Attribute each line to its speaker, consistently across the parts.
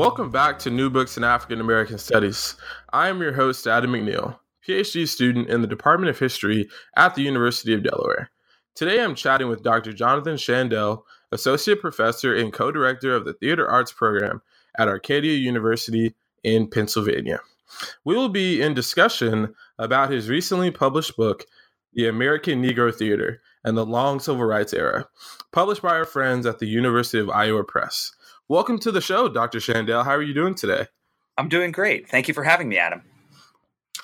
Speaker 1: Welcome back to New Books in African American Studies. I am your host, Adam McNeil, PhD student in the Department of History at the University of Delaware. Today I'm chatting with Dr. Jonathan Shandell, Associate Professor and Co Director of the Theater Arts Program at Arcadia University in Pennsylvania. We will be in discussion about his recently published book, The American Negro Theater and the Long Civil Rights Era, published by our friends at the University of Iowa Press. Welcome to the show, Dr. Shandell. How are you doing today?
Speaker 2: I'm doing great. Thank you for having me, Adam.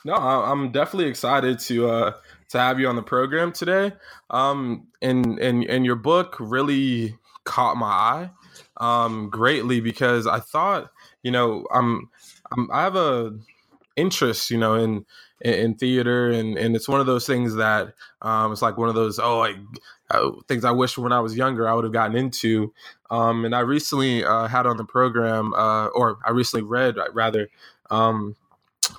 Speaker 1: No, I'm definitely excited to uh, to have you on the program today. Um, and and and your book really caught my eye um, greatly because I thought, you know, I'm, I'm I have a interest, you know, in in, theater, and and it's one of those things that um, it's like one of those oh, I, uh, things I wish when I was younger I would have gotten into. Um, and I recently uh, had on the program, uh, or I recently read uh, rather, um,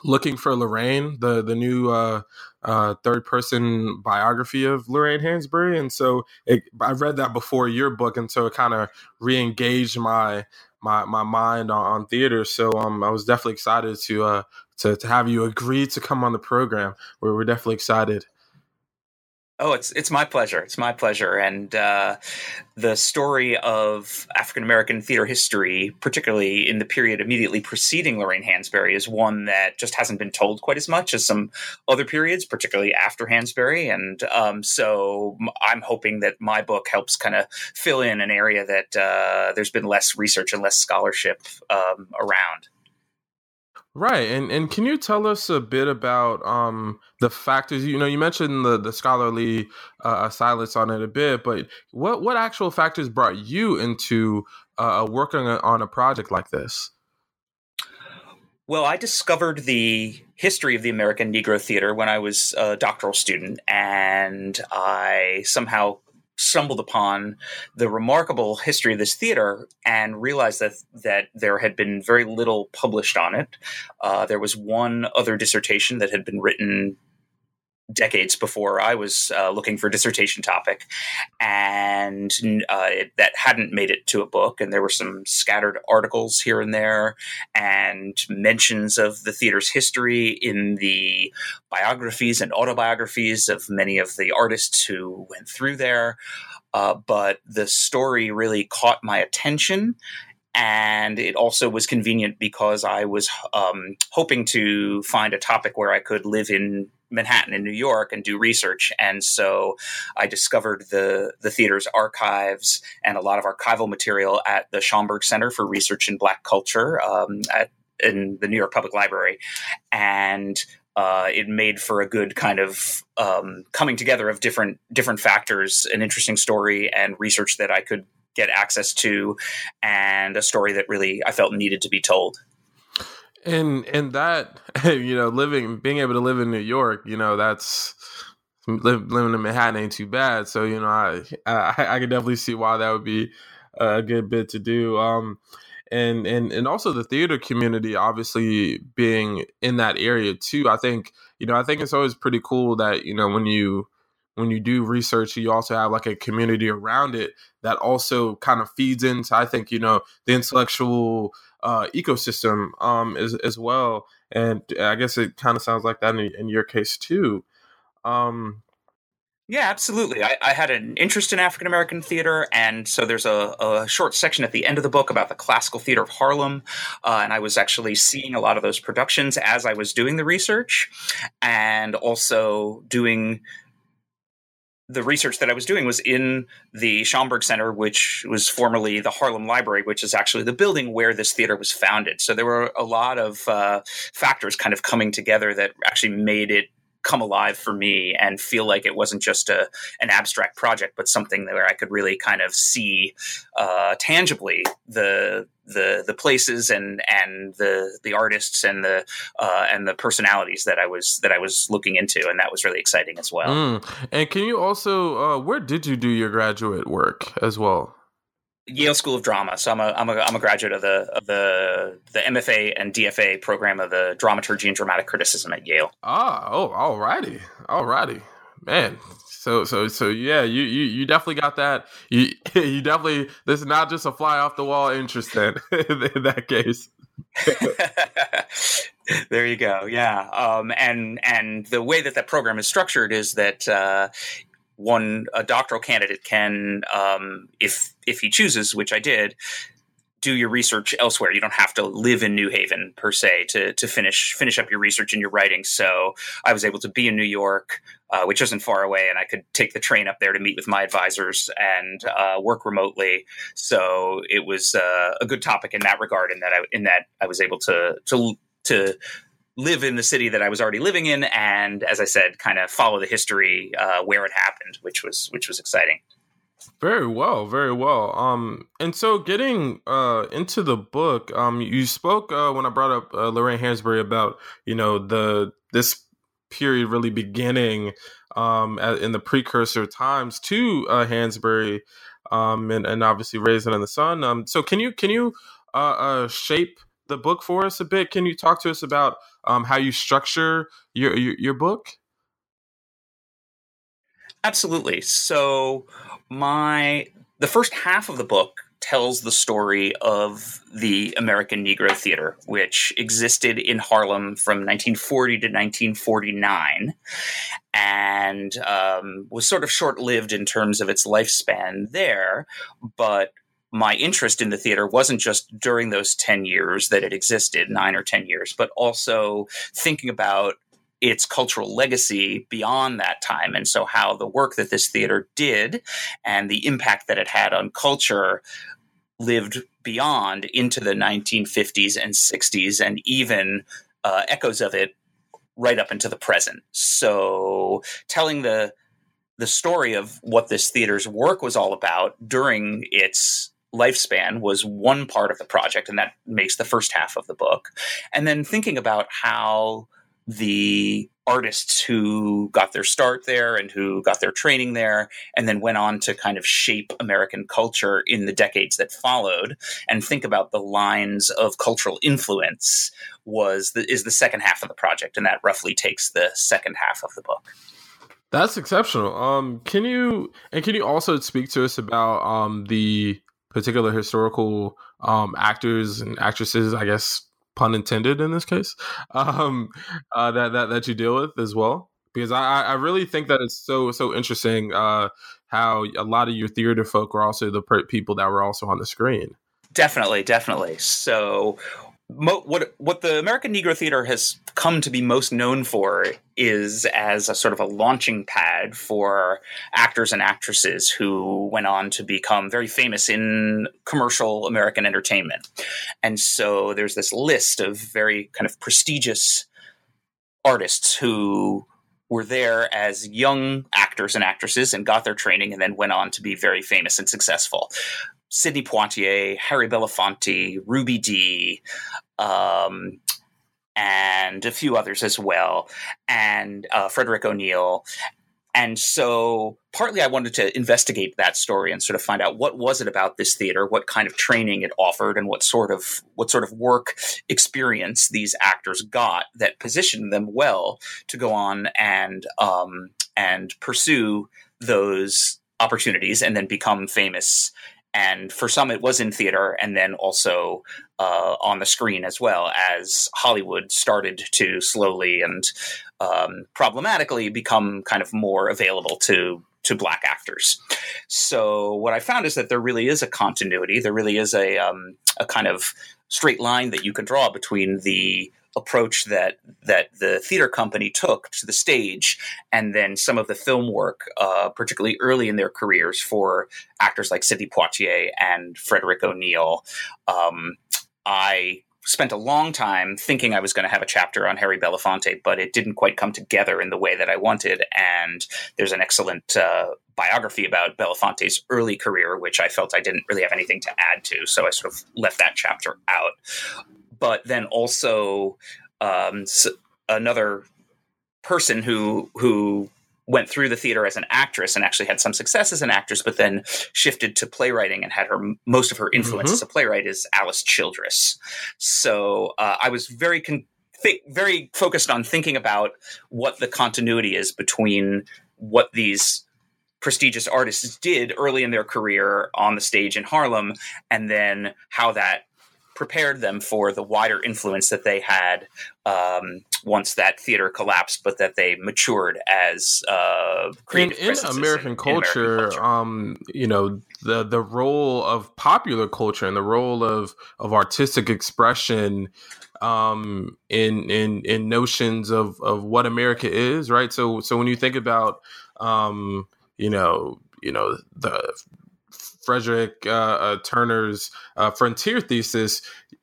Speaker 1: looking for Lorraine, the the new uh, uh, third person biography of Lorraine Hansberry, and so it, I read that before your book, and so it kind of re-engaged my my my mind on, on theater. So um, I was definitely excited to to to have you agree to come on the program. We're we're definitely excited.
Speaker 2: Oh, it's it's my pleasure. It's my pleasure, and uh, the story of African American theater history, particularly in the period immediately preceding Lorraine Hansberry, is one that just hasn't been told quite as much as some other periods, particularly after Hansberry. And um, so, I'm hoping that my book helps kind of fill in an area that uh, there's been less research and less scholarship um, around.
Speaker 1: Right, and and can you tell us a bit about um, the factors? You know, you mentioned the the scholarly uh, silence on it a bit, but what what actual factors brought you into uh, working on a project like this?
Speaker 2: Well, I discovered the history of the American Negro Theater when I was a doctoral student, and I somehow stumbled upon the remarkable history of this theater and realized that that there had been very little published on it. Uh, there was one other dissertation that had been written decades before I was uh, looking for a dissertation topic, and uh, it, that hadn't made it to a book. And there were some scattered articles here and there, and mentions of the theater's history in the biographies and autobiographies of many of the artists who went through there. Uh, but the story really caught my attention and it also was convenient because I was um, hoping to find a topic where I could live in Manhattan in New York and do research. And so I discovered the the theater's archives and a lot of archival material at the Schomburg Center for Research in Black Culture um, at in the New York Public Library, and uh, it made for a good kind of um, coming together of different different factors, an interesting story, and research that I could get access to, and a story that really I felt needed to be told
Speaker 1: and and that you know living being able to live in new york you know that's living in manhattan ain't too bad. So you know i i, I could definitely see why that would be a good bit to do. Um and and and also the theater community obviously being in that area too i think you know i think it's always pretty cool that you know when you when you do research you also have like a community around it that also kind of feeds into i think you know the intellectual uh, ecosystem um, as as well. And I guess it kind of sounds like that in, in your case too. Um,
Speaker 2: yeah, absolutely. I, I, had an interest in African American theater, and so there's a, a, short section at the end of the book about the classical theater of Harlem. Uh, and I was actually seeing a lot of those productions as I was doing the research, and also doing the research that I was doing was in the Schomburg Center, which was formerly the Harlem Library, which is actually the building where this theater was founded. So there were a lot of uh, factors kind of coming together that actually made it come alive for me and feel like it wasn't just a an abstract project, but something where I could really kind of see uh, tangibly the the the places and and the the artists and the uh, and the personalities that I was that I was looking into, and that was really exciting as well.
Speaker 1: Mm. And can you also uh, where did you do your graduate work as well?
Speaker 2: Yale School of Drama. So I'm a I'm a I'm a graduate of the of the the MFA and DFA program of the dramaturgy and dramatic criticism at Yale.
Speaker 1: Ah, oh, alrighty, alrighty, man. So so so yeah, you you, you definitely got that. You you definitely this is not just a fly off the wall interest then in that case.
Speaker 2: there you go. Yeah. Um, and and the way that that program is structured is that uh, one a doctoral candidate can, um, if if he chooses, which I did, do your research elsewhere. You don't have to live in New Haven per se to to finish finish up your research and your writing. So I was able to be in New York, uh, which isn't far away, and I could take the train up there to meet with my advisors and uh, work remotely. So it was uh, a good topic in that regard. In that I in that I was able to to to live in the city that I was already living in, and as I said, kind of follow the history uh, where it happened, which was which was exciting.
Speaker 1: Very well, very well. Um, and so getting uh into the book, um, you spoke uh, when I brought up uh, Lorraine Hansberry about you know the this period really beginning um in the precursor times to uh, Hansberry, um, and and obviously Raisin in the Sun. Um, so can you can you uh, uh shape the book for us a bit? Can you talk to us about um, how you structure your, your, your book?
Speaker 2: Absolutely. So my the first half of the book tells the story of the American Negro Theater, which existed in Harlem from 1940 to 1949 and um, was sort of short lived in terms of its lifespan there, but my interest in the theater wasn't just during those 10 years that it existed, nine or 10 years, but also thinking about its cultural legacy beyond that time. And so, how the work that this theater did and the impact that it had on culture lived beyond into the 1950s and 60s, and even uh, echoes of it right up into the present. So, telling the the story of what this theater's work was all about during its lifespan was one part of the project, and that makes the first half of the book. And then thinking about how the artists who got their start there and who got their training there and then went on to kind of shape American culture in the decades that followed and think about the lines of cultural influence was the, is the second half of the project and that roughly takes the second half of the book.
Speaker 1: That's exceptional. Um, can you and can you also speak to us about um, the particular historical um, actors and actresses, I guess pun intended in this case, um, uh, that that that you deal with as well. Because I, I really think that it's so so interesting uh, how a lot of your theater folk are also the people that were also on the screen.
Speaker 2: Definitely, definitely. So mo- what what the American Negro Theater has come to be most known for is as a sort of a launching pad for actors and actresses who went on to become very famous in commercial American entertainment. And so there's this list of very kind of prestigious artists who were there as young actors and actresses and got their training and then went on to be very famous and successful. Sidney Poitier, Harry Belafonte, Ruby Dee, um, and a few others as well, and uh, Frederick O'Neal. And so, partly, I wanted to investigate that story and sort of find out what was it about this theater, what kind of training it offered, and what sort of what sort of work experience these actors got that positioned them well to go on and um, and pursue those opportunities and then become famous and for some it was in theater and then also uh, on the screen as well as hollywood started to slowly and um, problematically become kind of more available to to black actors. So what i found is that there really is a continuity. There really is a, um, a kind of straight line that you can draw between the approach that that the theater company took to the stage, and then some of the film work, uh, particularly early in their careers, for actors like Sidney Poitier and Frederick O'Neal. Um, I spent a long time thinking I was going to have a chapter on Harry Belafonte, but it didn't quite come together in the way that I wanted. And there's an excellent uh, biography about Belafonte's early career, which I felt I didn't really have anything to add to, so I sort of left that chapter out. But then also um, another person who who went through the theater as an actress and actually had some success as an actress, but then shifted to playwriting and had her most of her influence mm-hmm. as a playwright is Alice Childress. So uh, I was very con- th- very focused on thinking about what the continuity is between what these prestigious artists did early in their career on the stage in Harlem, and then how that prepared them for the wider influence that they had um, once that theater collapsed, but that they matured as uh,
Speaker 1: in, in American, in, culture, in American culture. Um, you know, the the role of popular culture and the role of of artistic expression um, in in in notions of of what America is, right? So so when you think about um, you know you know the Frederick uh, uh, Turner's uh, frontier thesis,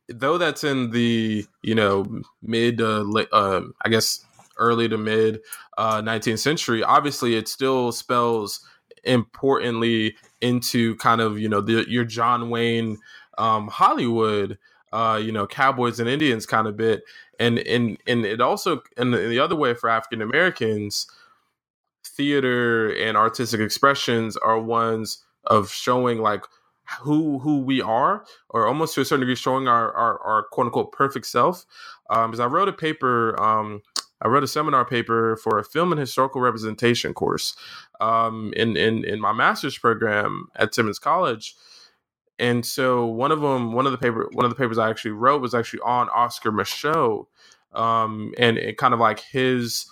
Speaker 1: though that's in the you know mid, uh, uh, I guess early to mid 19th uh, century, obviously it still spells importantly into kind of you know the, your John Wayne um, Hollywood. you know, cowboys and Indians kind of bit, and and and it also, and the other way for African Americans, theater and artistic expressions are ones of showing like who who we are, or almost to a certain degree showing our our, our quote unquote perfect self. Um, because I wrote a paper, um, I wrote a seminar paper for a film and historical representation course, um, in in in my master's program at Simmons College. And so one of them, one of the paper, one of the papers I actually wrote was actually on Oscar Micheaux, um, and it kind of like his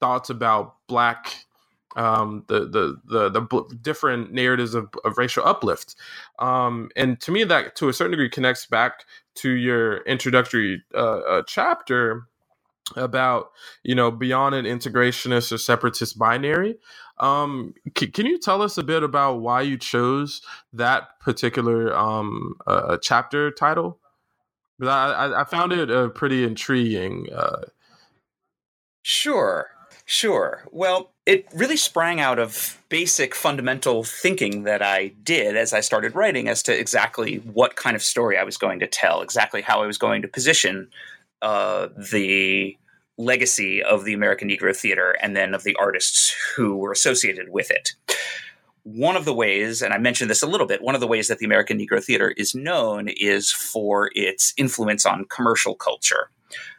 Speaker 1: thoughts about black um, the, the the the different narratives of, of racial uplift, um, and to me that to a certain degree connects back to your introductory uh, uh, chapter about you know beyond an integrationist or separatist binary. Um, c- can you tell us a bit about why you chose that particular um, uh, chapter title? Because I, I, found it uh, pretty intriguing. Uh.
Speaker 2: Sure. Sure. Well, it really sprang out of basic fundamental thinking that I did as I started writing as to exactly what kind of story I was going to tell, exactly how I was going to position uh, the legacy of the American Negro Theater and then of the artists who were associated with it. One of the ways, and I mentioned this a little bit, one of the ways that the American Negro Theater is known is for its influence on commercial culture.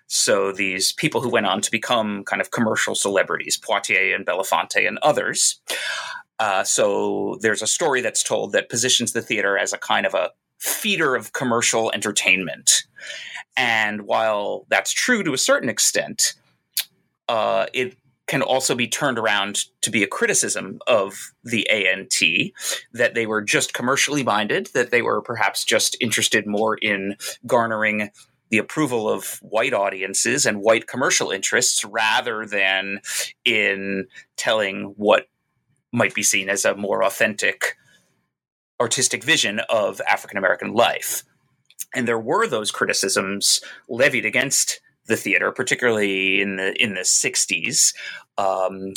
Speaker 2: So these people who went on to become kind of commercial celebrities, Poitier and Belafonte and others. Uh, so there's a story that's told that positions the theater as a kind of a feeder of commercial entertainment. And while that's true to a certain extent, uh, it can also be turned around to be a criticism of the ANT that they were just commercially minded, that they were perhaps just interested more in garnering the approval of white audiences and white commercial interests rather than in telling what might be seen as a more authentic artistic vision of African American life. And there were those criticisms levied against the theater, particularly in the in the '60s, um,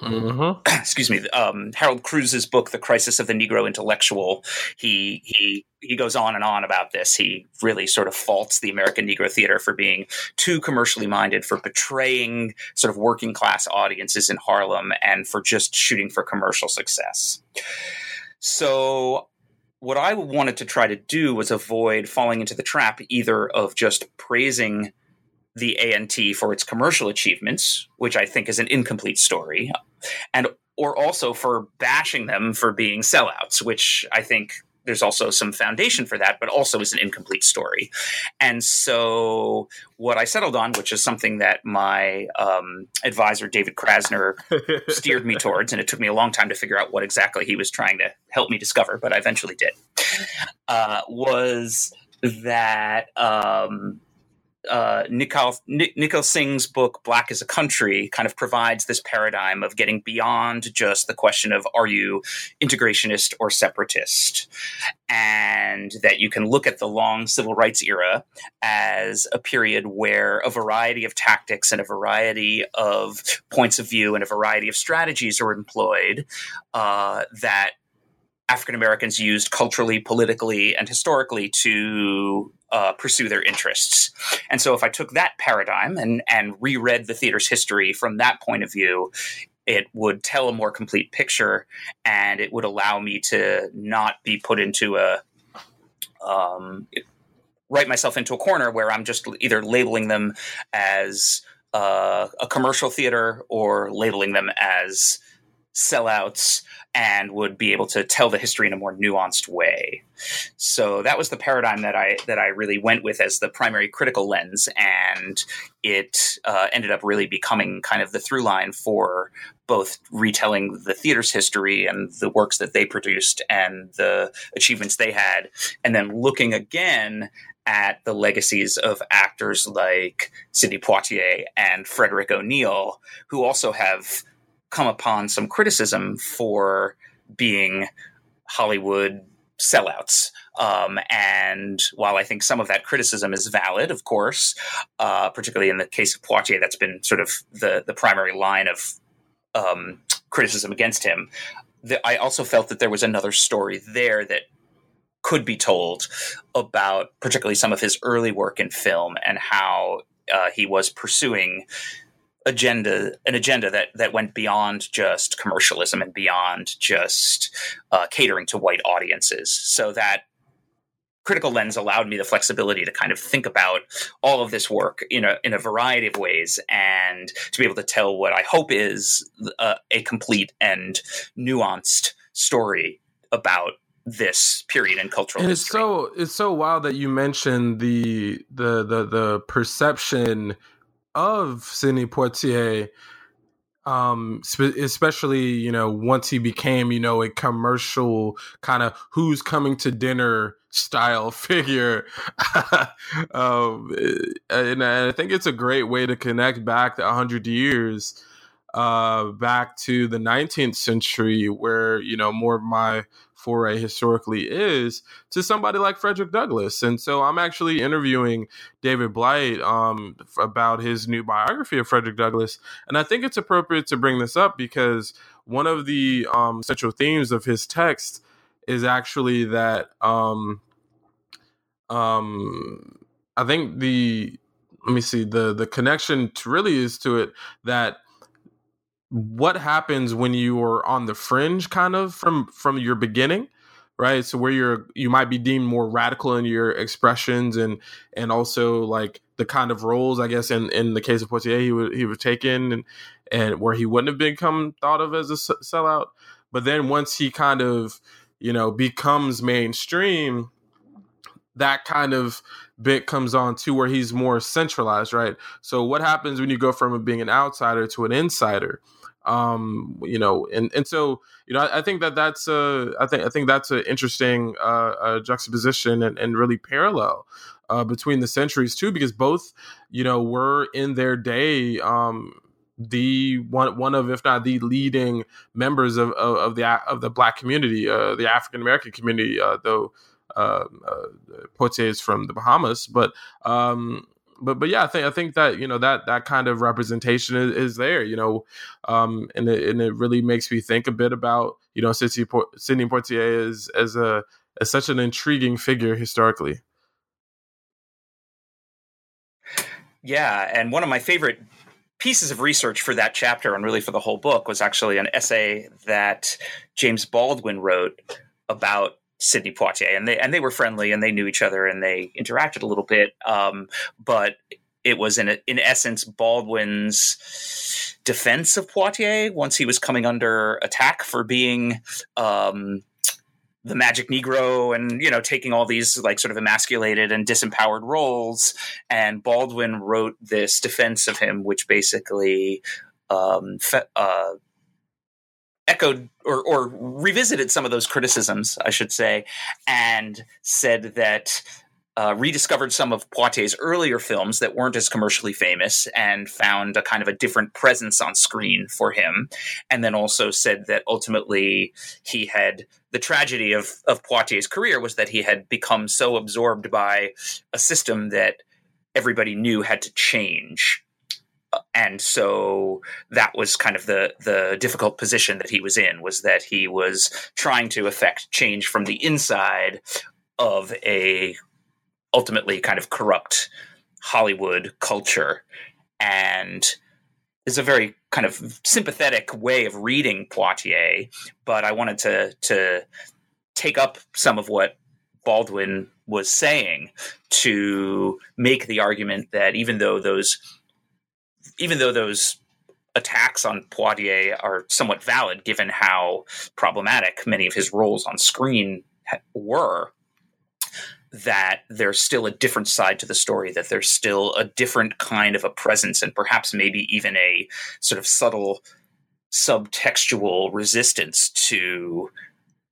Speaker 2: Mm-hmm. excuse me, um, Harold Cruse's book, "The Crisis of the Negro Intellectual." He he he goes on and on about this. He really sort of faults the American Negro Theater for being too commercially minded, for betraying sort of working class audiences in Harlem, and for just shooting for commercial success. So what I wanted to try to do was avoid falling into the trap either of just praising the ANT for its commercial achievements, which I think is an incomplete story, and or also for bashing them for being sellouts, which I think there's also some foundation for that, but also is an incomplete story. And so, what I settled on, which is something that my um, advisor David Krasner steered me towards, and it took me a long time to figure out what exactly he was trying to help me discover, but I eventually did, uh, was that. Um, uh, Nikhil, Singh's book Black Is a Country kind of provides this paradigm of getting beyond just the question of are you integrationist or separatist, and and that you can look at the long civil rights era as a period where a variety of tactics and a variety of points of view and a variety of strategies are employed uh, that African Americans used culturally, politically, and historically to uh, pursue their interests. And so, if I took that paradigm and and reread the theater's history from that point of view, it would tell a more complete picture, and it would allow me to not be put into a um, write myself into a corner where I'm just either labeling them as uh, a commercial theater or labeling them as sellouts and would be able to tell the history in a more nuanced way. So that was the paradigm that I that I really went with as the primary critical lens, and it uh, ended up really becoming kind of the through line for both retelling the theater's history and the works that they produced and the achievements they had, and then looking again at the legacies of actors like Sidney Poitier and Frederick O'Neal, who also have come upon some criticism for being Hollywood sellouts. Um, and while I think some of that criticism is valid, of course, uh, particularly in the case of Poitier, that's been sort of the the primary line of um, criticism against him. The, I also felt that there was another story there that could be told about, particularly some of his early work in film and how uh, he was pursuing agenda an agenda that that went beyond just commercialism and beyond just uh, catering to white audiences so that critical lens allowed me the flexibility to kind of think about all of this work in a in a variety of ways and to be able to tell what I hope is a, uh, a complete and nuanced story about this period in cultural
Speaker 1: and
Speaker 2: history.
Speaker 1: it's so it's so wild that you mentioned the the the the perception of Sidney Poitier, um, spe- especially you know once he became you know a commercial kind of who's coming to dinner style figure, um, eh, and I think it's a great way to connect back to hundred years uh, back to the 19th century, where you know more of my foray historically is to somebody like Frederick Douglass. And so I'm actually interviewing David Blight um, about his new biography of Frederick Douglass. And I think it's appropriate to bring this up because one of the um, central themes of his text is actually that um, um, I think the let me see the the connection to really is to it that what happens when you are on the fringe kind of from from your beginning right? So where you're you might be deemed more radical in your expressions and and also like the kind of roles i guess in in the case of Poitier he would he would take in and and where he wouldn't have become thought of as a sellout. But then once he kind of you know becomes mainstream that kind of bit comes on too where he's more centralized right? So what happens when you go from being an outsider to an insider um you know and and so you know i, I think that that's a i think i think that's an interesting uh, uh juxtaposition and, and really parallel uh between the centuries too because both you know were in their day um the one one of if not the leading members of of, of the of the black community uh the african american community uh though uh, uh Poitier is from the Bahamas, but um, but but yeah, I think I think that you know that that kind of representation is, is there, you know, um, and it, and it really makes me think a bit about you know Sidney, Sidney Poitier as as a as such an intriguing figure historically.
Speaker 2: Yeah, and one of my favorite pieces of research for that chapter and really for the whole book was actually an essay that James Baldwin wrote about Sidney Poitier, and they and they were friendly and they knew each other and they interacted a little bit. Um, but it was in in essence Baldwin's defense of Poitier once he was coming under attack for being um, the magic Negro and you know taking all these like sort of emasculated and disempowered roles. And Baldwin wrote this defense of him, which basically um, fe- uh, echoed or, or revisited some of those criticisms, I should say, and said that uh, rediscovered some of Poitier's earlier films that weren't as commercially famous and found a kind of a different presence on screen for him. And then also said that ultimately he had the tragedy of, of Poitier's career was that he had become so absorbed by a system that everybody knew had to change and so that was kind of the the difficult position that he was in was that he was trying to affect change from the inside of a ultimately kind of corrupt Hollywood culture. And is a very kind of sympathetic way of reading Poitier, but I wanted to to take up some of what Baldwin was saying to make the argument that even though those even though those attacks on Poitier are somewhat valid given how problematic many of his roles on screen were, that there's still a different side to the story, that there's still a different kind of a presence, and perhaps maybe even a sort of subtle subtextual resistance to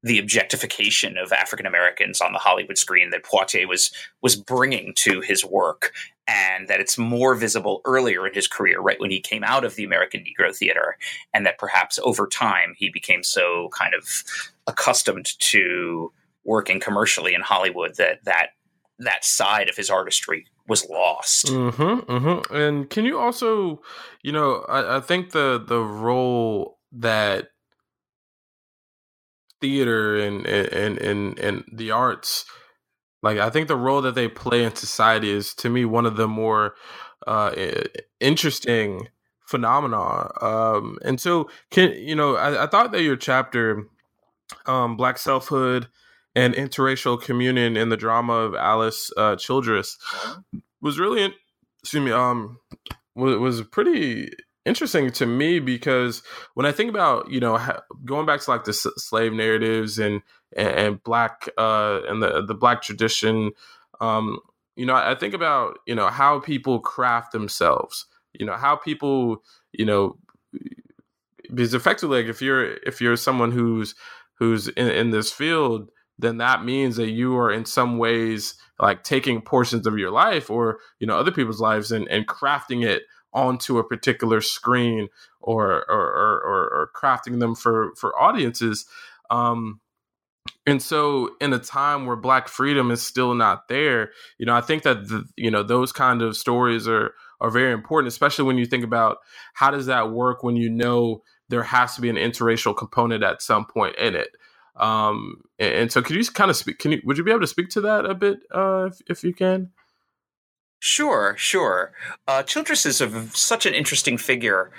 Speaker 2: the objectification of African Americans on the Hollywood screen that Poitier was was bringing to his work, and that it's more visible earlier in his career, right when he came out of the American Negro Theater, and that perhaps over time he became so kind of accustomed to working commercially in Hollywood that that that side of his artistry was lost.
Speaker 1: Mm-hmm, mm-hmm. And can you also, you know, I, I think the the role that theater and and and and the arts. Like i think the role that they play in society is to me one of the more uh interesting phenomena. Um and so can you know i, I thought that your chapter um black selfhood and interracial communion in the drama of alice uh childress was really excuse me um was, was pretty interesting to me because when I think about you know going back to like the slave narratives and and, black uh, and the the black tradition, um, you know, I think about you know how people craft themselves, you know how people you know because effectively like if you're if you're someone who's who's in, in this field then that means that you are in some ways like taking portions of your life or you know other people's lives and, and crafting it onto a particular screen or or, or, or crafting them for for audiences. Um, and so in a time where black freedom is still not there you know i think that the, you know those kind of stories are are very important especially when you think about how does that work when you know there has to be an interracial component at some point in it um and, and so could you kind of speak can you would you be able to speak to that a bit uh if, if you can
Speaker 2: Sure, sure. Uh, Childress is a, such an interesting figure.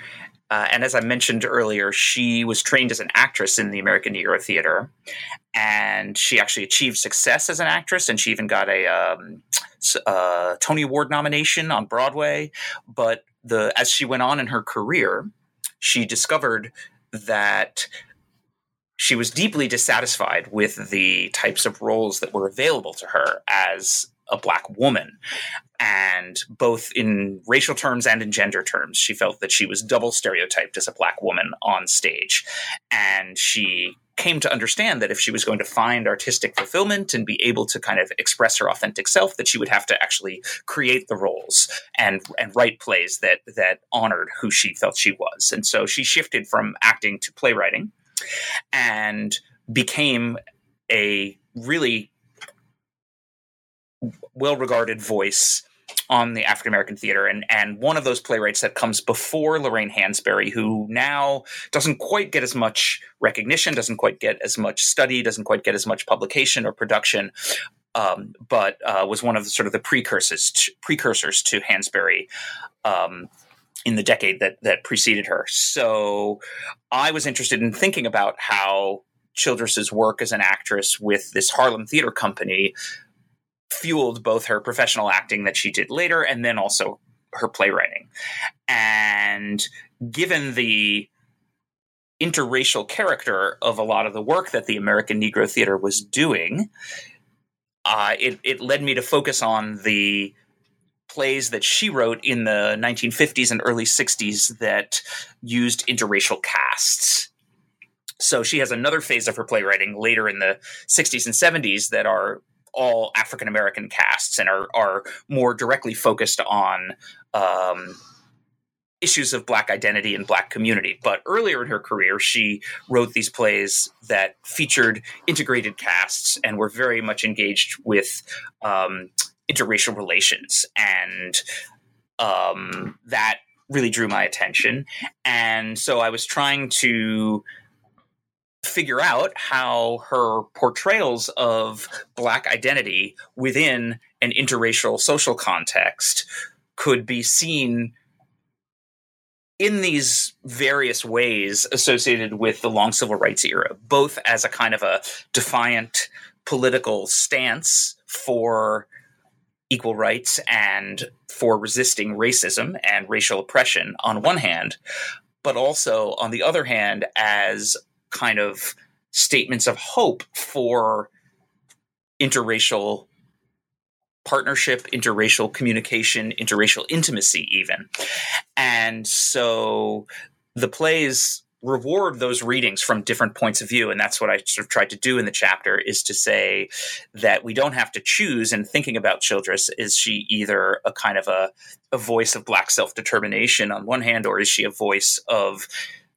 Speaker 2: Uh, and as I mentioned earlier, she was trained as an actress in the American Negro Theater, and she actually achieved success as an actress. And she even got a, um, a Tony Award nomination on Broadway. But the as she went on in her career, she discovered that she was deeply dissatisfied with the types of roles that were available to her as a black woman. And both in racial terms and in gender terms, she felt that she was double stereotyped as a black woman on stage. And she came to understand that if she was going to find artistic fulfillment and be able to kind of express her authentic self, that she would have to actually create the roles and and write plays that that honored who she felt she was. And so she shifted from acting to playwriting and became a really well regarded voice on the African American theater, and and one of those playwrights that comes before Lorraine Hansberry, who now doesn't quite get as much recognition, doesn't quite get as much study, doesn't quite get as much publication or production, um, but uh, was one of the sort of the precursors to, precursors to Hansberry. Um, in the decade that that preceded her, so I was interested in thinking about how Childress's work as an actress with this Harlem Theater Company fueled both her professional acting that she did later and then also her playwriting. And given the interracial character of a lot of the work that the American Negro Theater was doing, uh, it, it led me to focus on the plays that she wrote in the 1950s and early 60s that used interracial casts. So she has another phase of her playwriting later in the 60s and 70s that are all African American casts and are are more directly focused on um, issues of black identity and black community. But earlier in her career, she wrote these plays that featured integrated casts and were very much engaged with um, interracial relations. And um, that really drew my attention. And so I was trying to figure out how her portrayals of black identity within an interracial social context could be seen in these various ways associated with the long civil rights era, both as a kind of a defiant political stance for equal rights and for resisting racism and racial oppression on one hand, but also on the other hand as kind of statements of hope for interracial partnership, interracial communication, interracial intimacy, even. And so the plays reward those readings from different points of view and that's what i sort of tried to do in the chapter is to say that we don't have to choose in thinking about childress is she either a kind of a, a voice of black self-determination on one hand or is she a voice of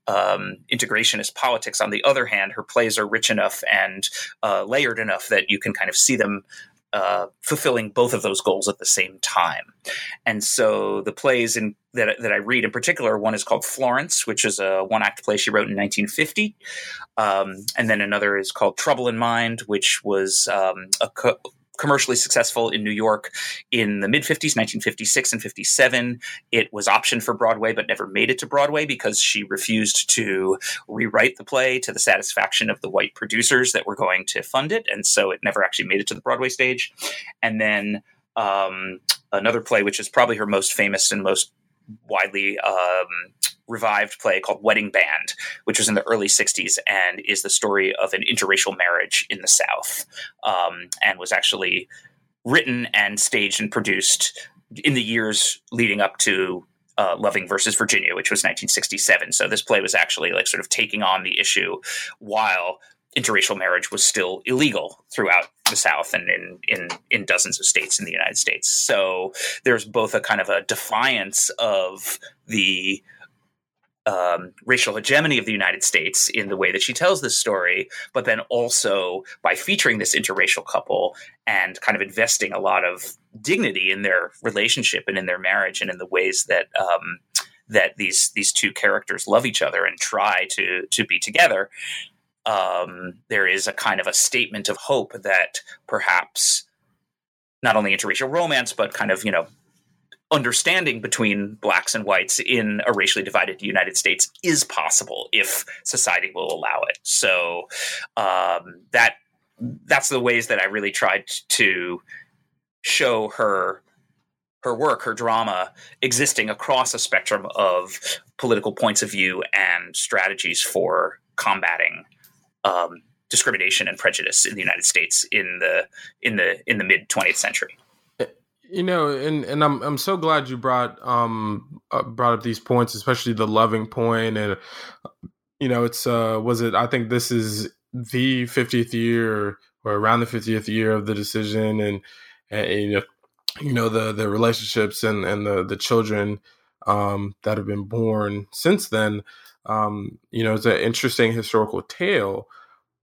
Speaker 2: um, integrationist politics on the other hand her plays are rich enough and uh, layered enough that you can kind of see them uh, fulfilling both of those goals at the same time. And so the plays in, that, that I read in particular, one is called Florence, which is a one act play she wrote in 1950. Um, and then another is called Trouble in Mind, which was um, a co- commercially successful in New York in the mid 50s, 1956 and 57. It was optioned for Broadway, but never made it to Broadway because she refused to rewrite the play to the satisfaction of the white producers that were going to fund it. And so it never actually made it to the Broadway stage. And then um, another play, which is probably her most famous and most widely um, revived play called Wedding Band, which was in the early 60s and is the story of an interracial marriage in the South um, and was actually written and staged and produced in the years leading up to uh, Loving versus Virginia, which was 1967. So this play was actually like sort of taking on the issue while interracial marriage was still illegal throughout the South and in, in, in dozens of states in the United States. So there's both a kind of a defiance of the um, racial hegemony of the United States in the way that she tells this story, but then also by featuring this interracial couple and kind of investing a lot of dignity in their relationship and in their marriage and in the ways that um, that these these two characters love each other and try to to be together. Um, there is a kind of a statement of hope that perhaps not only interracial romance, but kind of you know understanding between blacks and whites in a racially divided United States is possible if society will allow it. So um, that that's the ways that I really tried to show her her work, her drama, existing across a spectrum of political points of view and strategies for combating um, discrimination and prejudice in the United States in the in the in the mid 20th century.
Speaker 1: You know, and and I'm I'm so glad you brought um uh, brought up these points, especially the loving point, and you know, it's uh was it? I think this is the 50th year or around the 50th year of the decision, and and, and you know, you know the the relationships and and the the children um that have been born since then. Um, you know, it's an interesting historical tale.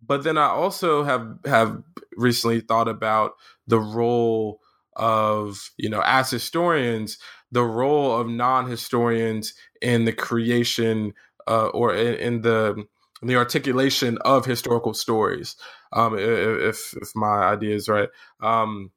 Speaker 1: But then I also have have recently thought about the role of you know as historians the role of non-historians in the creation uh, or in, in, the in the articulation of historical stories um, if if my idea is right. Um,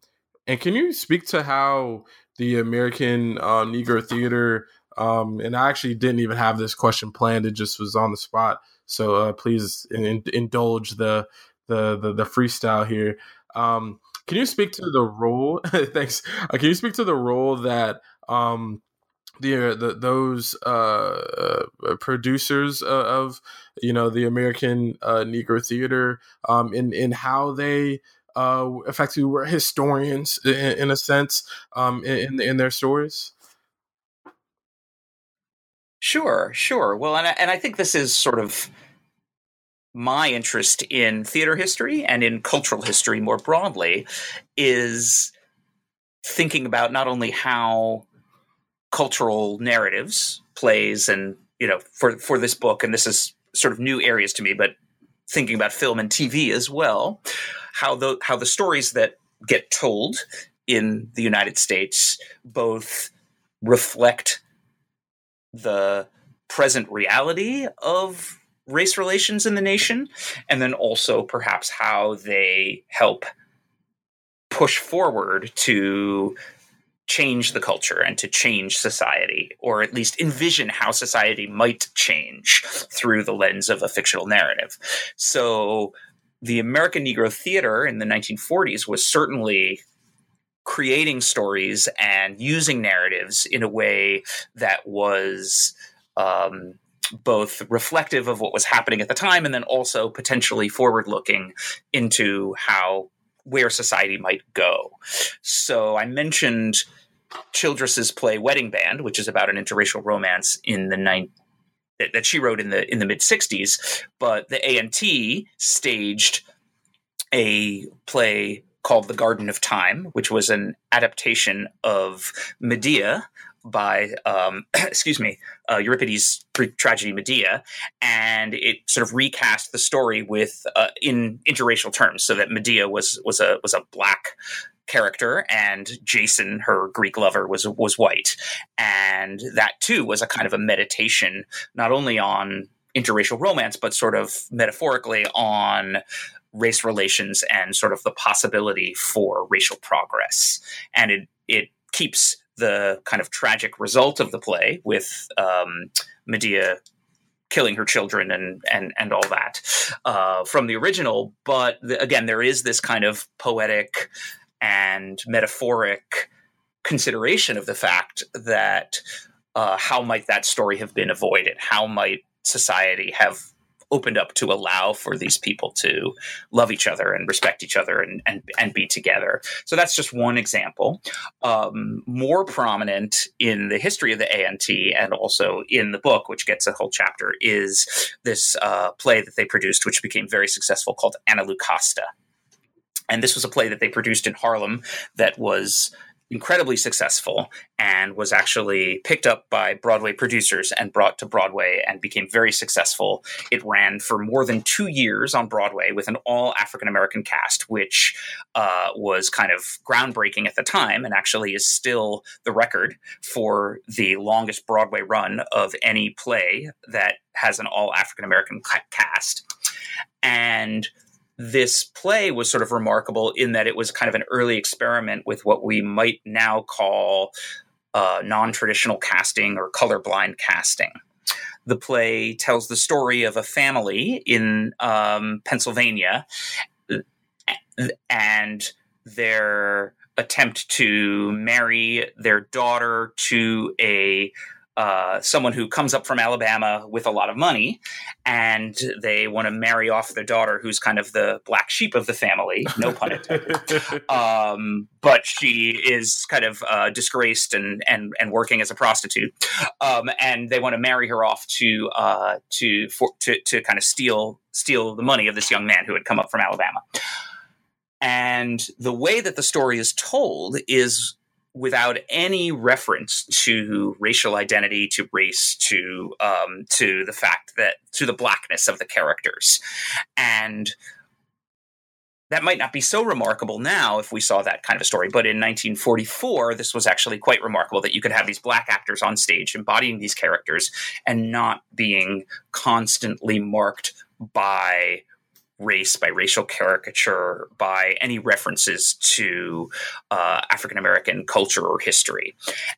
Speaker 1: and can you speak to how the american uh, negro theater um, and i actually didn't even have this question planned it just was on the spot so uh, please in, indulge the, the the the freestyle here. Um, can you speak to the role? thanks. Uh, can you speak to the role that um, the, uh, the those uh, uh, producers of you know the American uh, Negro theater um, in in how they uh, effectively were historians in, in a sense um, in in their stories?
Speaker 2: Sure, sure. Well, and I, and I think this is sort of my interest in theater history and in cultural history more broadly is thinking about not only how cultural narratives plays and you know for for this book and this is sort of new areas to me but thinking about film and TV as well how the how the stories that get told in the United States both reflect the present reality of race relations in the nation, and then also perhaps how they help push forward to change the culture and to change society, or at least envision how society might change through the lens of a fictional narrative. So, the American Negro Theater in the 1940s was certainly creating stories and using narratives in a way that was um, both reflective of what was happening at the time and then also potentially forward looking into how where society might go. So I mentioned Childress's play Wedding Band, which is about an interracial romance in the that, that she wrote in the in the mid 60s, but the ANT staged a play called The Garden of Time, which was an adaptation of Medea by, um, excuse me, uh, Euripides' tragedy Medea, and it sort of recast the story with uh, in interracial terms, so that Medea was was a was a black character and Jason, her Greek lover, was was white, and that too was a kind of a meditation not only on interracial romance, but sort of metaphorically on race relations and sort of the possibility for racial progress. And it it keeps the kind of tragic result of the play with um, Medea killing her children and and and all that uh, from the original. But the, again, there is this kind of poetic and metaphoric consideration of the fact that uh, how might that story have been avoided? How might society have opened up to allow for these people to love each other and respect each other and and, and be together. So that's just one example. Um, more prominent in the history of the ANT and also in the book, which gets a whole chapter, is this uh, play that they produced, which became very successful, called Anna Lucasta. And this was a play that they produced in Harlem that was incredibly successful and was actually picked up by Broadway producers and brought to Broadway and became very successful. It ran for more than two years on Broadway with an all African American cast, which uh, was kind of groundbreaking at the time and actually is still the record for the longest Broadway run of any play that has an all African American cast. And this play was sort of remarkable in that it was kind of an early experiment with what we might now call uh, non traditional casting or colorblind casting. The play tells the story of a family in um, Pennsylvania and their attempt to marry their daughter to a uh, someone who comes up from Alabama with a lot of money, and they want to marry off their daughter, who's kind of the black sheep of the family, no pun intended. um, but she is kind of uh, disgraced and, and and working as a prostitute, um, and they want to marry her off to uh, to for, to to kind of steal steal the money of this young man who had come up from Alabama. And the way that the story is told is without any reference to racial identity, to race, to um, to the fact that to the blackness of the characters, and that might not be so remarkable now if we saw that kind of a story. But in 1944, this was actually quite remarkable that you could have these black actors on stage embodying these characters and not being constantly marked by race, by racial caricature, by any references to uh, African American culture or history.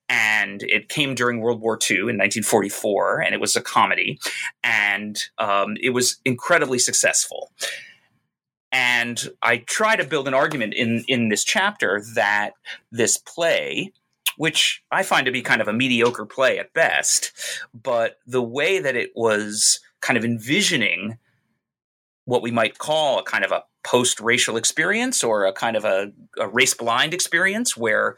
Speaker 2: And it came during World War II in 1944, and it was a comedy, and um, it was incredibly successful. And I try to build an argument in, in this chapter that this play, which I find to be kind of a mediocre play at best, but the way that it was kind of envisioning what we might call a kind of a post racial experience or a kind of a, a race blind experience where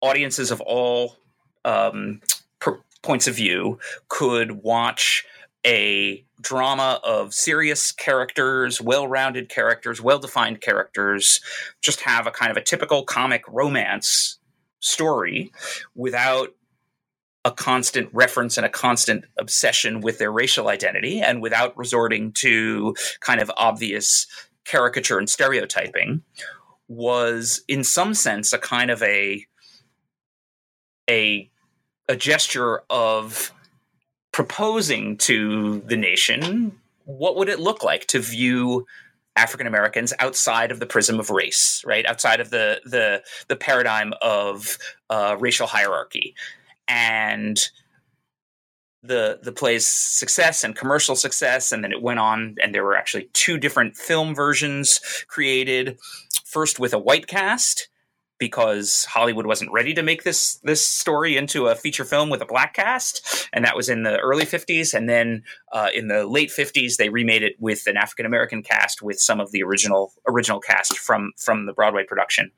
Speaker 2: audiences of all um, per- points of view could watch a drama of serious characters, well rounded characters, well defined characters, just have a kind of a typical comic romance story without a constant reference and a constant obsession with their racial identity and without resorting to kind of obvious caricature and stereotyping was in some sense a kind of a a a gesture of proposing to the nation what would it look like to view African Americans outside of the prism of race, right? Outside of the the the paradigm of uh, racial hierarchy, and the the play's success and commercial success, and then it went on, and there were actually two different film versions created. First with a white cast, because Hollywood wasn't ready to make this this story into a feature film with a black cast, and that was in the early '50s. And then uh, in the late '50s, they remade it with an African American cast with some of the original original cast from from the Broadway production.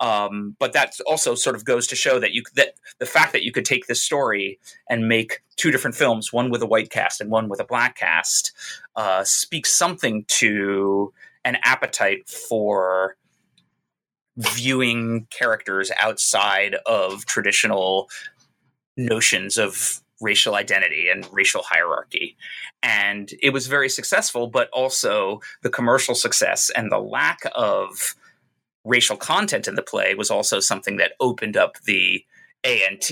Speaker 2: Um, but that also sort of goes to show that you that the fact that you could take this story and make two different films, one with a white cast and one with a black cast, uh, speaks something to an appetite for viewing characters outside of traditional notions of racial identity and racial hierarchy. And it was very successful, but also the commercial success and the lack of racial content in the play was also something that opened up the ANT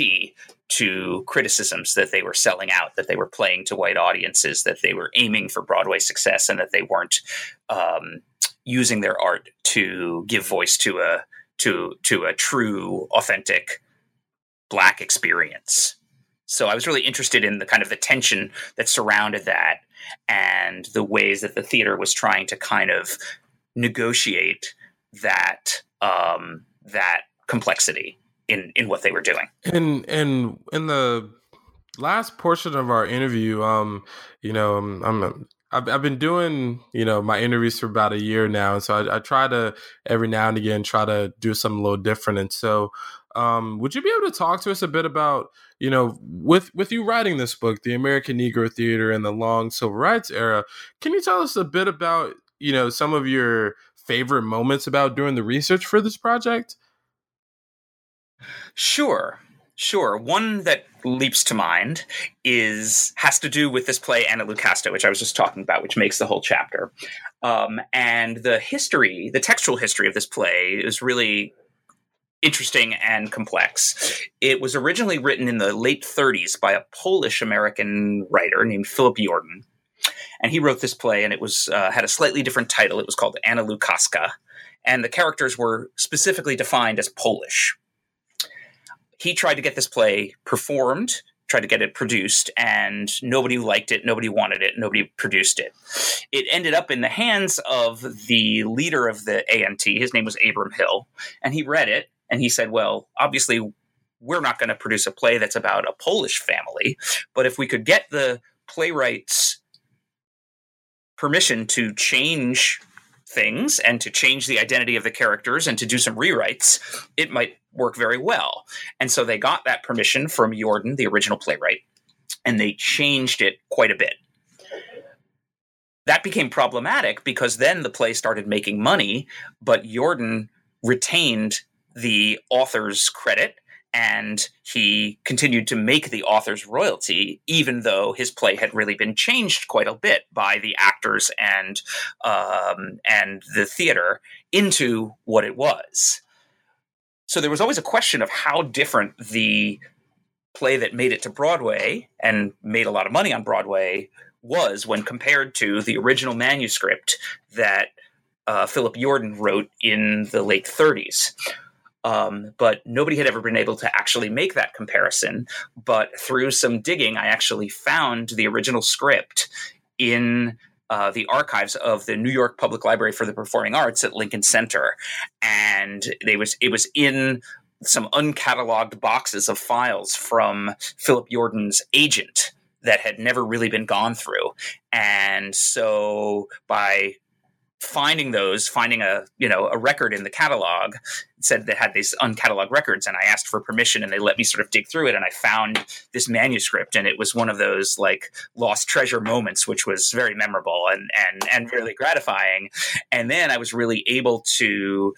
Speaker 2: to criticisms that they were selling out, that they were playing to white audiences, that they were aiming for Broadway success, and that they weren't um, using their art to give voice to a to to a true authentic black experience. So i was really interested in the kind of the tension that surrounded that and the ways that the theater was trying to kind of negotiate that um, that complexity in in what they were doing.
Speaker 1: And and in the last portion of our interview um you know i'm, I'm I've, I've been doing you know my interviews for about a year now and so I, I, try to every now and again try to do something a little different and so um, would you be able to talk to us a bit about you know with with you writing this book the american negro theater and the long civil rights era can you tell us a bit about you know some of your favorite moments about doing the research for this project?
Speaker 2: Sure Sure. One that leaps to mind is has to do with this play Anna Lucasta, which I was just talking about, which makes the whole chapter. Um, and the history, the textual history of this play is really interesting and complex. It was originally written in the late 30s by a Polish American writer named Philip Yordan, And he wrote this play, and it was uh, had a slightly different title. It was called Anna Lukaska, and the characters were specifically defined as Polish he tried to get this play performed, tried to get it produced, and nobody liked it, nobody wanted it, nobody produced it. It ended up in the hands of the leader of the ANT. His name was Abram Hill, and he read it and he said, Well, obviously, we're not going to produce a play that's about a Polish family, but if we could get the playwright's permission to change things and to change the identity of the characters and to do some rewrites, it might work very well. And so they got that permission from Yordan, the original playwright, and they changed it quite a bit. That became problematic because then the play started making money, but Yordan retained the author's credit and he continued to make the author's royalty, even though his play had really been changed quite a bit by the actors and um, and the theater into what it was. So there was always a question of how different the play that made it to Broadway and made a lot of money on Broadway was when compared to the original manuscript that uh, Philip Yordan wrote in the late 30s. Um, but nobody had ever been able to actually make that comparison. But through some digging, I actually found the original script in uh, the archives of the New York Public Library for the Performing Arts at Lincoln Center, and was it was in some uncatalogued boxes of files from Philip Yordan's agent that had never really been gone through, and so by finding those, finding a you know a record in the catalog said they had these uncataloged records, and I asked for permission, and they let me sort of dig through it, and I found this manuscript, and it was one of those like lost treasure moments, which was very memorable and and and really gratifying. And then I was really able to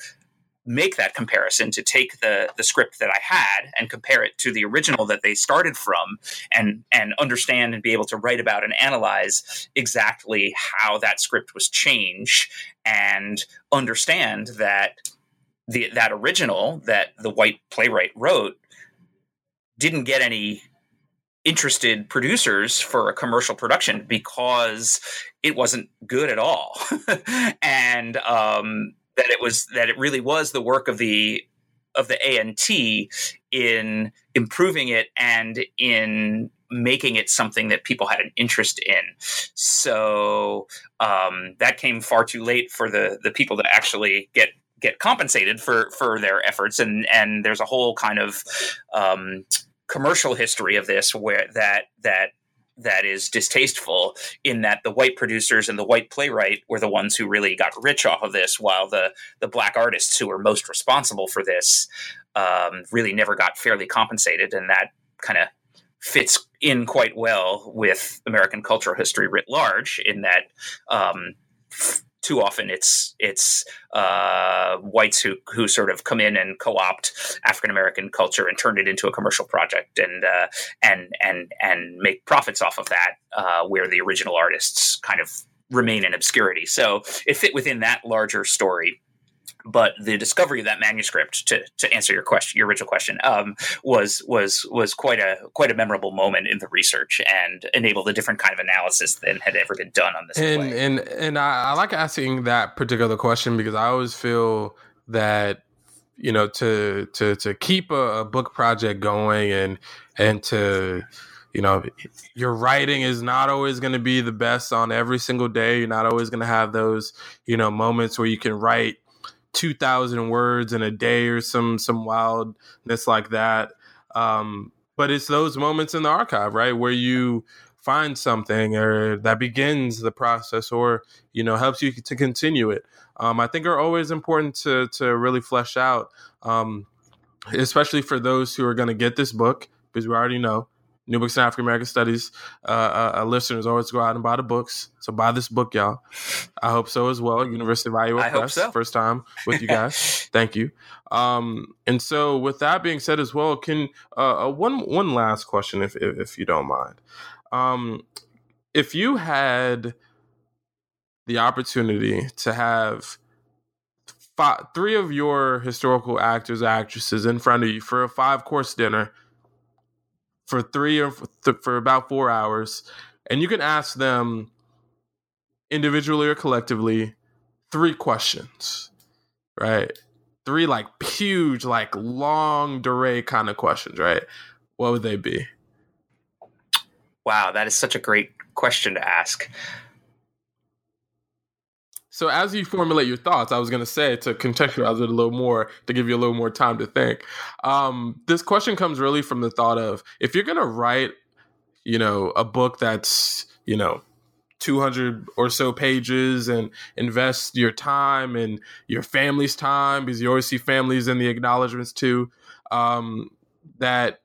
Speaker 2: make that comparison to take the the script that I had and compare it to the original that they started from and and understand and be able to write about and analyze exactly how that script was changed and understand that the that original that the white playwright wrote didn't get any interested producers for a commercial production because it wasn't good at all. And um, that it was that it really was the work of the of the ANT in improving it and in making it something that people had an interest in. So um, that came far too late for the the people to actually get get compensated for for their efforts and and there's a whole kind of um, commercial history of this where that that that is distasteful in that the white producers and the white playwright were the ones who really got rich off of this, while the the black artists who were most responsible for this um, really never got fairly compensated, and that kind of fits in quite well with American cultural history writ large, in that. Um, too often it's it's uh, whites who who sort of come in and co-opt African American culture and turn it into a commercial project and uh, and and and make profits off of that, uh, where the original artists kind of remain in obscurity. So it fit within that larger story but the discovery of that manuscript to, to answer your question your original question um, was was was quite a quite a memorable moment in the research and enabled a different kind of analysis than had ever been done on this
Speaker 1: and
Speaker 2: play.
Speaker 1: and and I, I like asking that particular question because I always feel that you know to to to keep a, a book project going and and to you know your writing is not always going to be the best on every single day you're not always going to have those you know moments where you can write 2000 words in a day or some some wildness like that. Um, but it's those moments in the archive right where you find something or that begins the process or you know helps you to continue it. Um, i think are always important to to really flesh out um, especially for those who are going to get this book because we already know New Books in African American Studies uh, uh, uh, listeners always go out and buy the books. So buy this book, y'all. I hope so as well. University of Iowa
Speaker 2: I
Speaker 1: Press,
Speaker 2: so.
Speaker 1: first time with you guys. Thank you. Um, and so, with that being said, as well, can uh, uh, one one last question, if if, if you don't mind, um, if you had the opportunity to have five, three of your historical actors actresses in front of you for a five course dinner for three or for about four hours, and you can ask them individually or collectively three questions, right? Three like huge, like longue durée kind of questions, right? What would they be?
Speaker 2: Wow, that is such a great question to ask.
Speaker 1: So as you formulate your thoughts, I was going to say to contextualize it a little more, to give you a little more time to think. Um, this question comes really from the thought of if you're going to write, you know, a book that's you know 200 or so pages and invest your time and your family's time because you always see families in the acknowledgments too. Um, that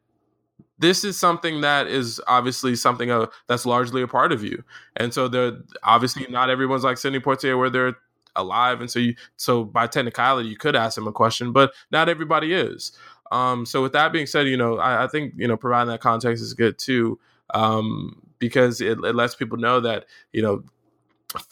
Speaker 1: this is something that is obviously something uh, that's largely a part of you. And so the obviously not everyone's like Sidney Poitier where they're alive. And so you so by technicality you could ask them a question, but not everybody is. Um, so with that being said, you know, I, I, think, you know, providing that context is good too. Um, because it, it lets people know that, you know,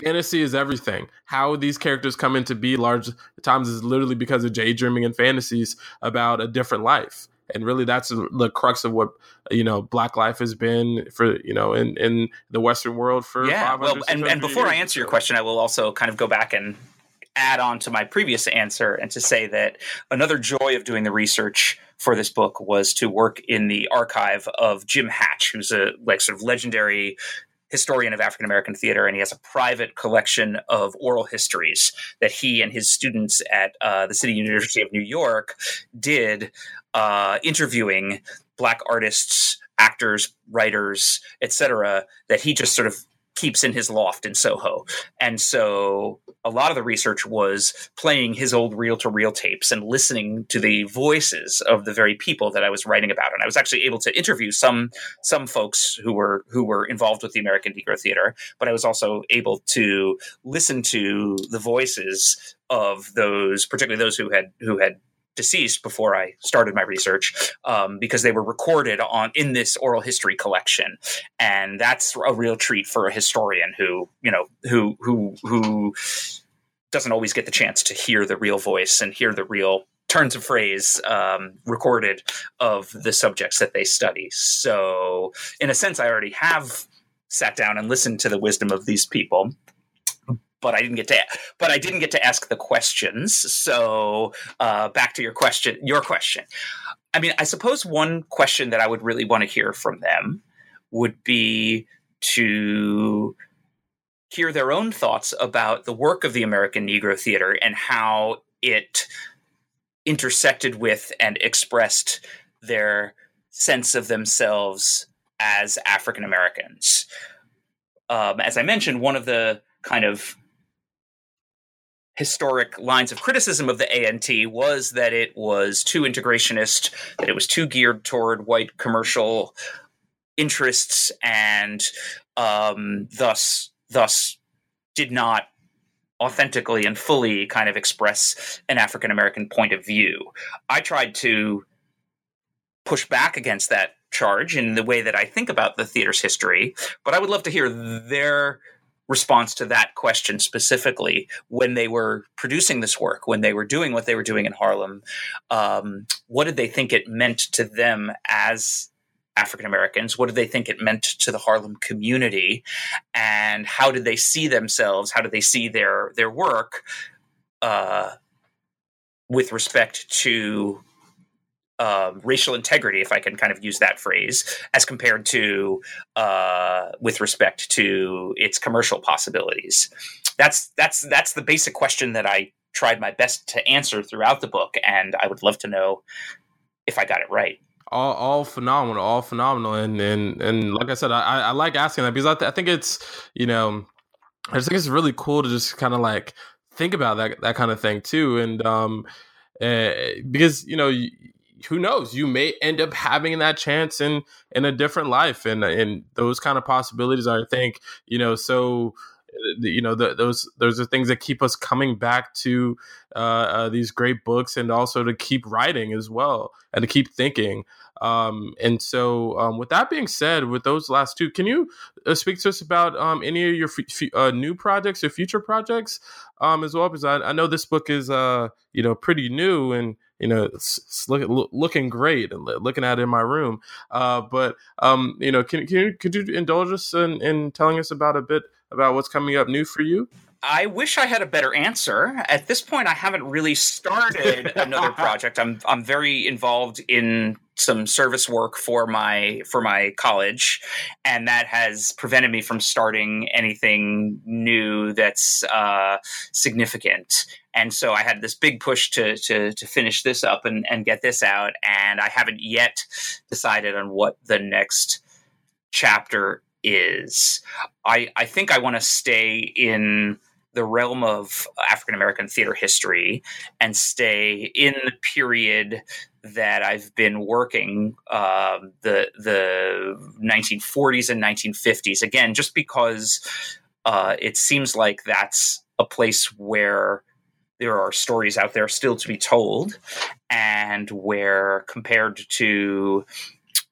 Speaker 1: fantasy is everything. How these characters come into be large times is literally because of daydreaming and fantasies about a different life and really that's the crux of what you know black life has been for you know in in the western world for
Speaker 2: yeah well and, and before i answer your question i will also kind of go back and add on to my previous answer and to say that another joy of doing the research for this book was to work in the archive of Jim Hatch, who's a like sort of legendary historian of African American theater, and he has a private collection of oral histories that he and his students at uh, the City University of New York did, uh, interviewing black artists, actors, writers, etc. That he just sort of keeps in his loft in Soho. And so a lot of the research was playing his old reel to reel tapes and listening to the voices of the very people that I was writing about. And I was actually able to interview some some folks who were who were involved with the American Negro Theater, but I was also able to listen to the voices of those, particularly those who had who had deceased before I started my research um, because they were recorded on in this oral history collection, and that's a real treat for a historian who you know who who who doesn't always get the chance to hear the real voice and hear the real turns of phrase um, recorded of the subjects that they study. So, in a sense, I already have sat down and listened to the wisdom of these people but I didn't get to but I didn't get to ask the questions. So uh, back to your question, your question. I mean, I suppose one question that I would really want to hear from them would be to hear their own thoughts about the work of the American Negro Theater and how it intersected with and expressed their sense of themselves as African Americans. Um, as I mentioned, one of the kind of historic lines of criticism of the ANT was that it was too integrationist, that it was too geared toward white commercial interests, and um, thus thus did not authentically and fully kind of express an African American point of view. I tried to push back against that charge in the way that I think about the theater's history, but I would love to hear their response to that question specifically when they were producing this work, when they were doing what they were doing in Harlem. Um, what did they think it meant to them as African Americans? What did they think it meant to the Harlem community? And how did they see themselves? How did they see their their work uh, with respect to um, racial integrity, if I can kind of use that phrase, as compared to uh, with respect to its commercial possibilities. That's that's that's the basic question that I tried my best to answer throughout the book, and I would love to know if I got it right.
Speaker 1: All, all phenomenal, all phenomenal, and and and like I said, I, I like asking that because I, th- I think it's you know I just think it's really cool to just kind of like think about that that kind of thing too, and um, uh, because you know who knows? You may end up having that chance in in a different life and and those kind of possibilities i think you know so you know the, those those are things that keep us coming back to uh, uh, these great books and also to keep writing as well and to keep thinking. Um, and so um, with that being said with those last two can you uh, speak to us about um, any of your f- uh, new projects or future projects um, as well? Because I, I, know this book is uh, you know pretty new and you know, it's, it's look, looking great and looking at it in my room. Uh, but um, you know, can, can you, could you indulge us in, in telling us about a bit about what's coming up new for you?
Speaker 2: I wish I had a better answer. At this point, I haven't really started another project. I'm I'm very involved in some service work for my for my college, and that has prevented me from starting anything new that's uh, significant. And so I had this big push to to to finish this up and and get this out, and I haven't yet decided on what the next chapter is. I I think I want to stay in the realm of African American theater history and stay in the period that I've been working um, the the 1940s and 1950s again just because uh, it seems like that's a place where there are stories out there still to be told and where compared to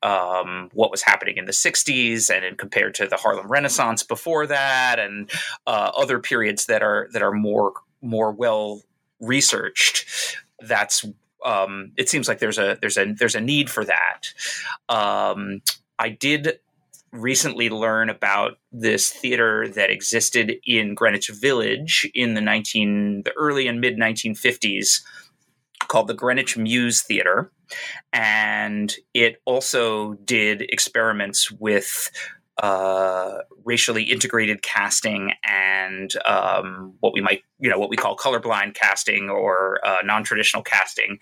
Speaker 2: um, what was happening in the 60s and in, compared to the Harlem Renaissance before that and uh, other periods that are that are more more well researched that's um, it seems like there's a there's a there's a need for that um, I did recently learn about this theater that existed in Greenwich Village in the 19 the early and mid 1950s called the Greenwich Mews Theater. And it also did experiments with uh, racially integrated casting and um, what we might, you know, what we call colorblind casting or uh, non-traditional casting.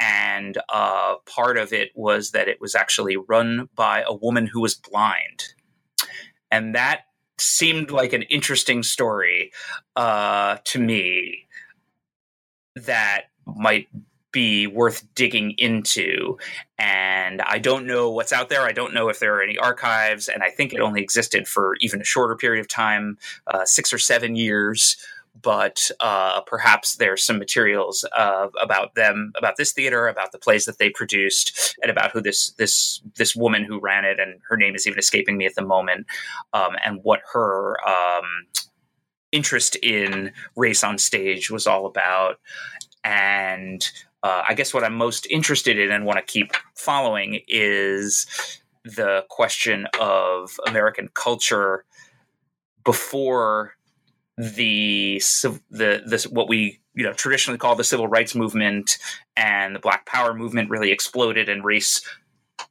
Speaker 2: And uh, part of it was that it was actually run by a woman who was blind, and that seemed like an interesting story uh, to me that might be worth digging into. And I don't know what's out there. I don't know if there are any archives. And I think it only existed for even a shorter period of time uh, six or seven years. But uh, perhaps there's some materials uh, about them, about this theater, about the plays that they produced, and about who this this this woman who ran it, and her name is even escaping me at the moment, um, and what her um, interest in race on stage was all about. And uh, I guess what I'm most interested in and want to keep following is the question of American culture before the the this what we you know traditionally call the civil rights movement and the Black Power movement really exploded and race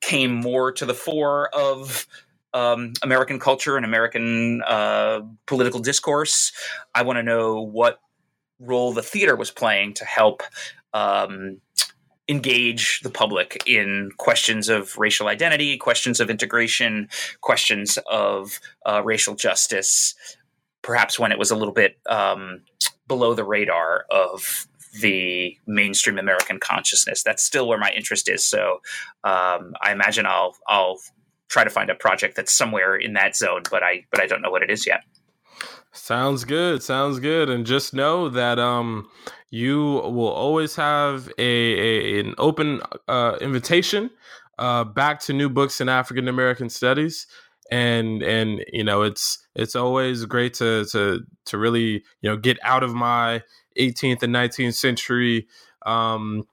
Speaker 2: came more to the fore of um, American culture and American uh, political discourse. I want to know what role the theater was playing to help um, engage the public in questions of racial identity, questions of integration, questions of uh, racial justice, perhaps when it was a little bit um, below the radar of the mainstream American consciousness. That's still where my interest is. So um, I imagine I'll I'll try to find a project that's somewhere in that zone, but I but I don't know what it is yet.
Speaker 1: Sounds good. Sounds good. And just know that um you will always have a, a an open uh, invitation uh, back to new books in African American studies. And and you know it's it's always great to to to really you know get out of my 18th and 19th century um,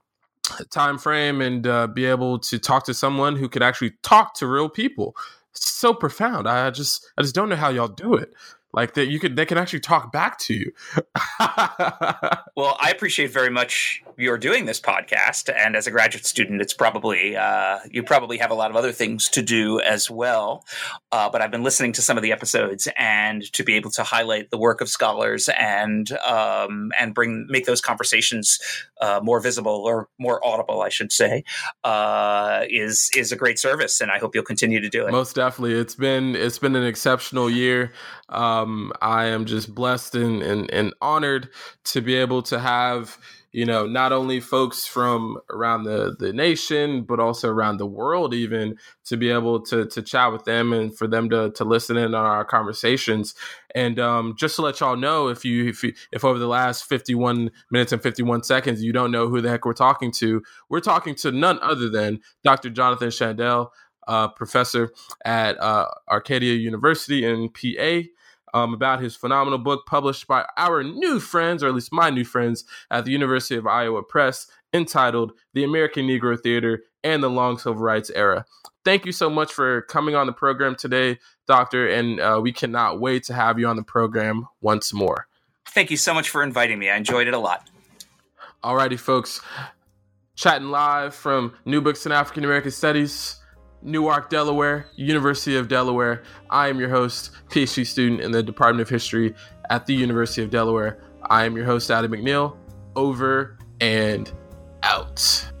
Speaker 1: time frame and uh, be able to talk to someone who could actually talk to real people. It's so profound. I just I just don't know how y'all do it like that you could they can actually talk back to you.
Speaker 2: Well i appreciate very much you're doing this podcast and as a graduate student it's probably uh, you probably have a lot of other things to do as well. Uh, but i've been listening to some of the episodes and to be able to highlight the work of scholars and um, and bring make those conversations uh, more visible or more audible i should say uh, is is a great service and i hope you'll continue to do it.
Speaker 1: Most definitely. It's been it's been an exceptional year. Um, I am just blessed and, and, and honored to be able to have, you know, not only folks from around the, the nation, but also around the world, even to be able to, to chat with them and for them to, to listen in on our conversations. And um, just to let y'all know, if you, if you, if over the last 51 minutes and 51 seconds, you don't know who the heck we're talking to, we're talking to none other than Dr. Jonathan Shandell, uh, professor at uh, Arcadia University in PA um, about his phenomenal book published by our new friends, or at least my new friends, at the University of Iowa Press, entitled The American Negro Theater and the Long Civil Rights Era. Thank you so much for coming on the program today, Doctor, and uh, we cannot wait to have you on the program once more.
Speaker 2: Thank you so much for inviting me. I enjoyed it a lot.
Speaker 1: Alrighty, folks. Chatting live from New Books in African American Studies. Newark, Delaware, University of Delaware. I am your host, PhD student in the Department of History at the University of Delaware. I am your host, Adam McNeil. Over and out.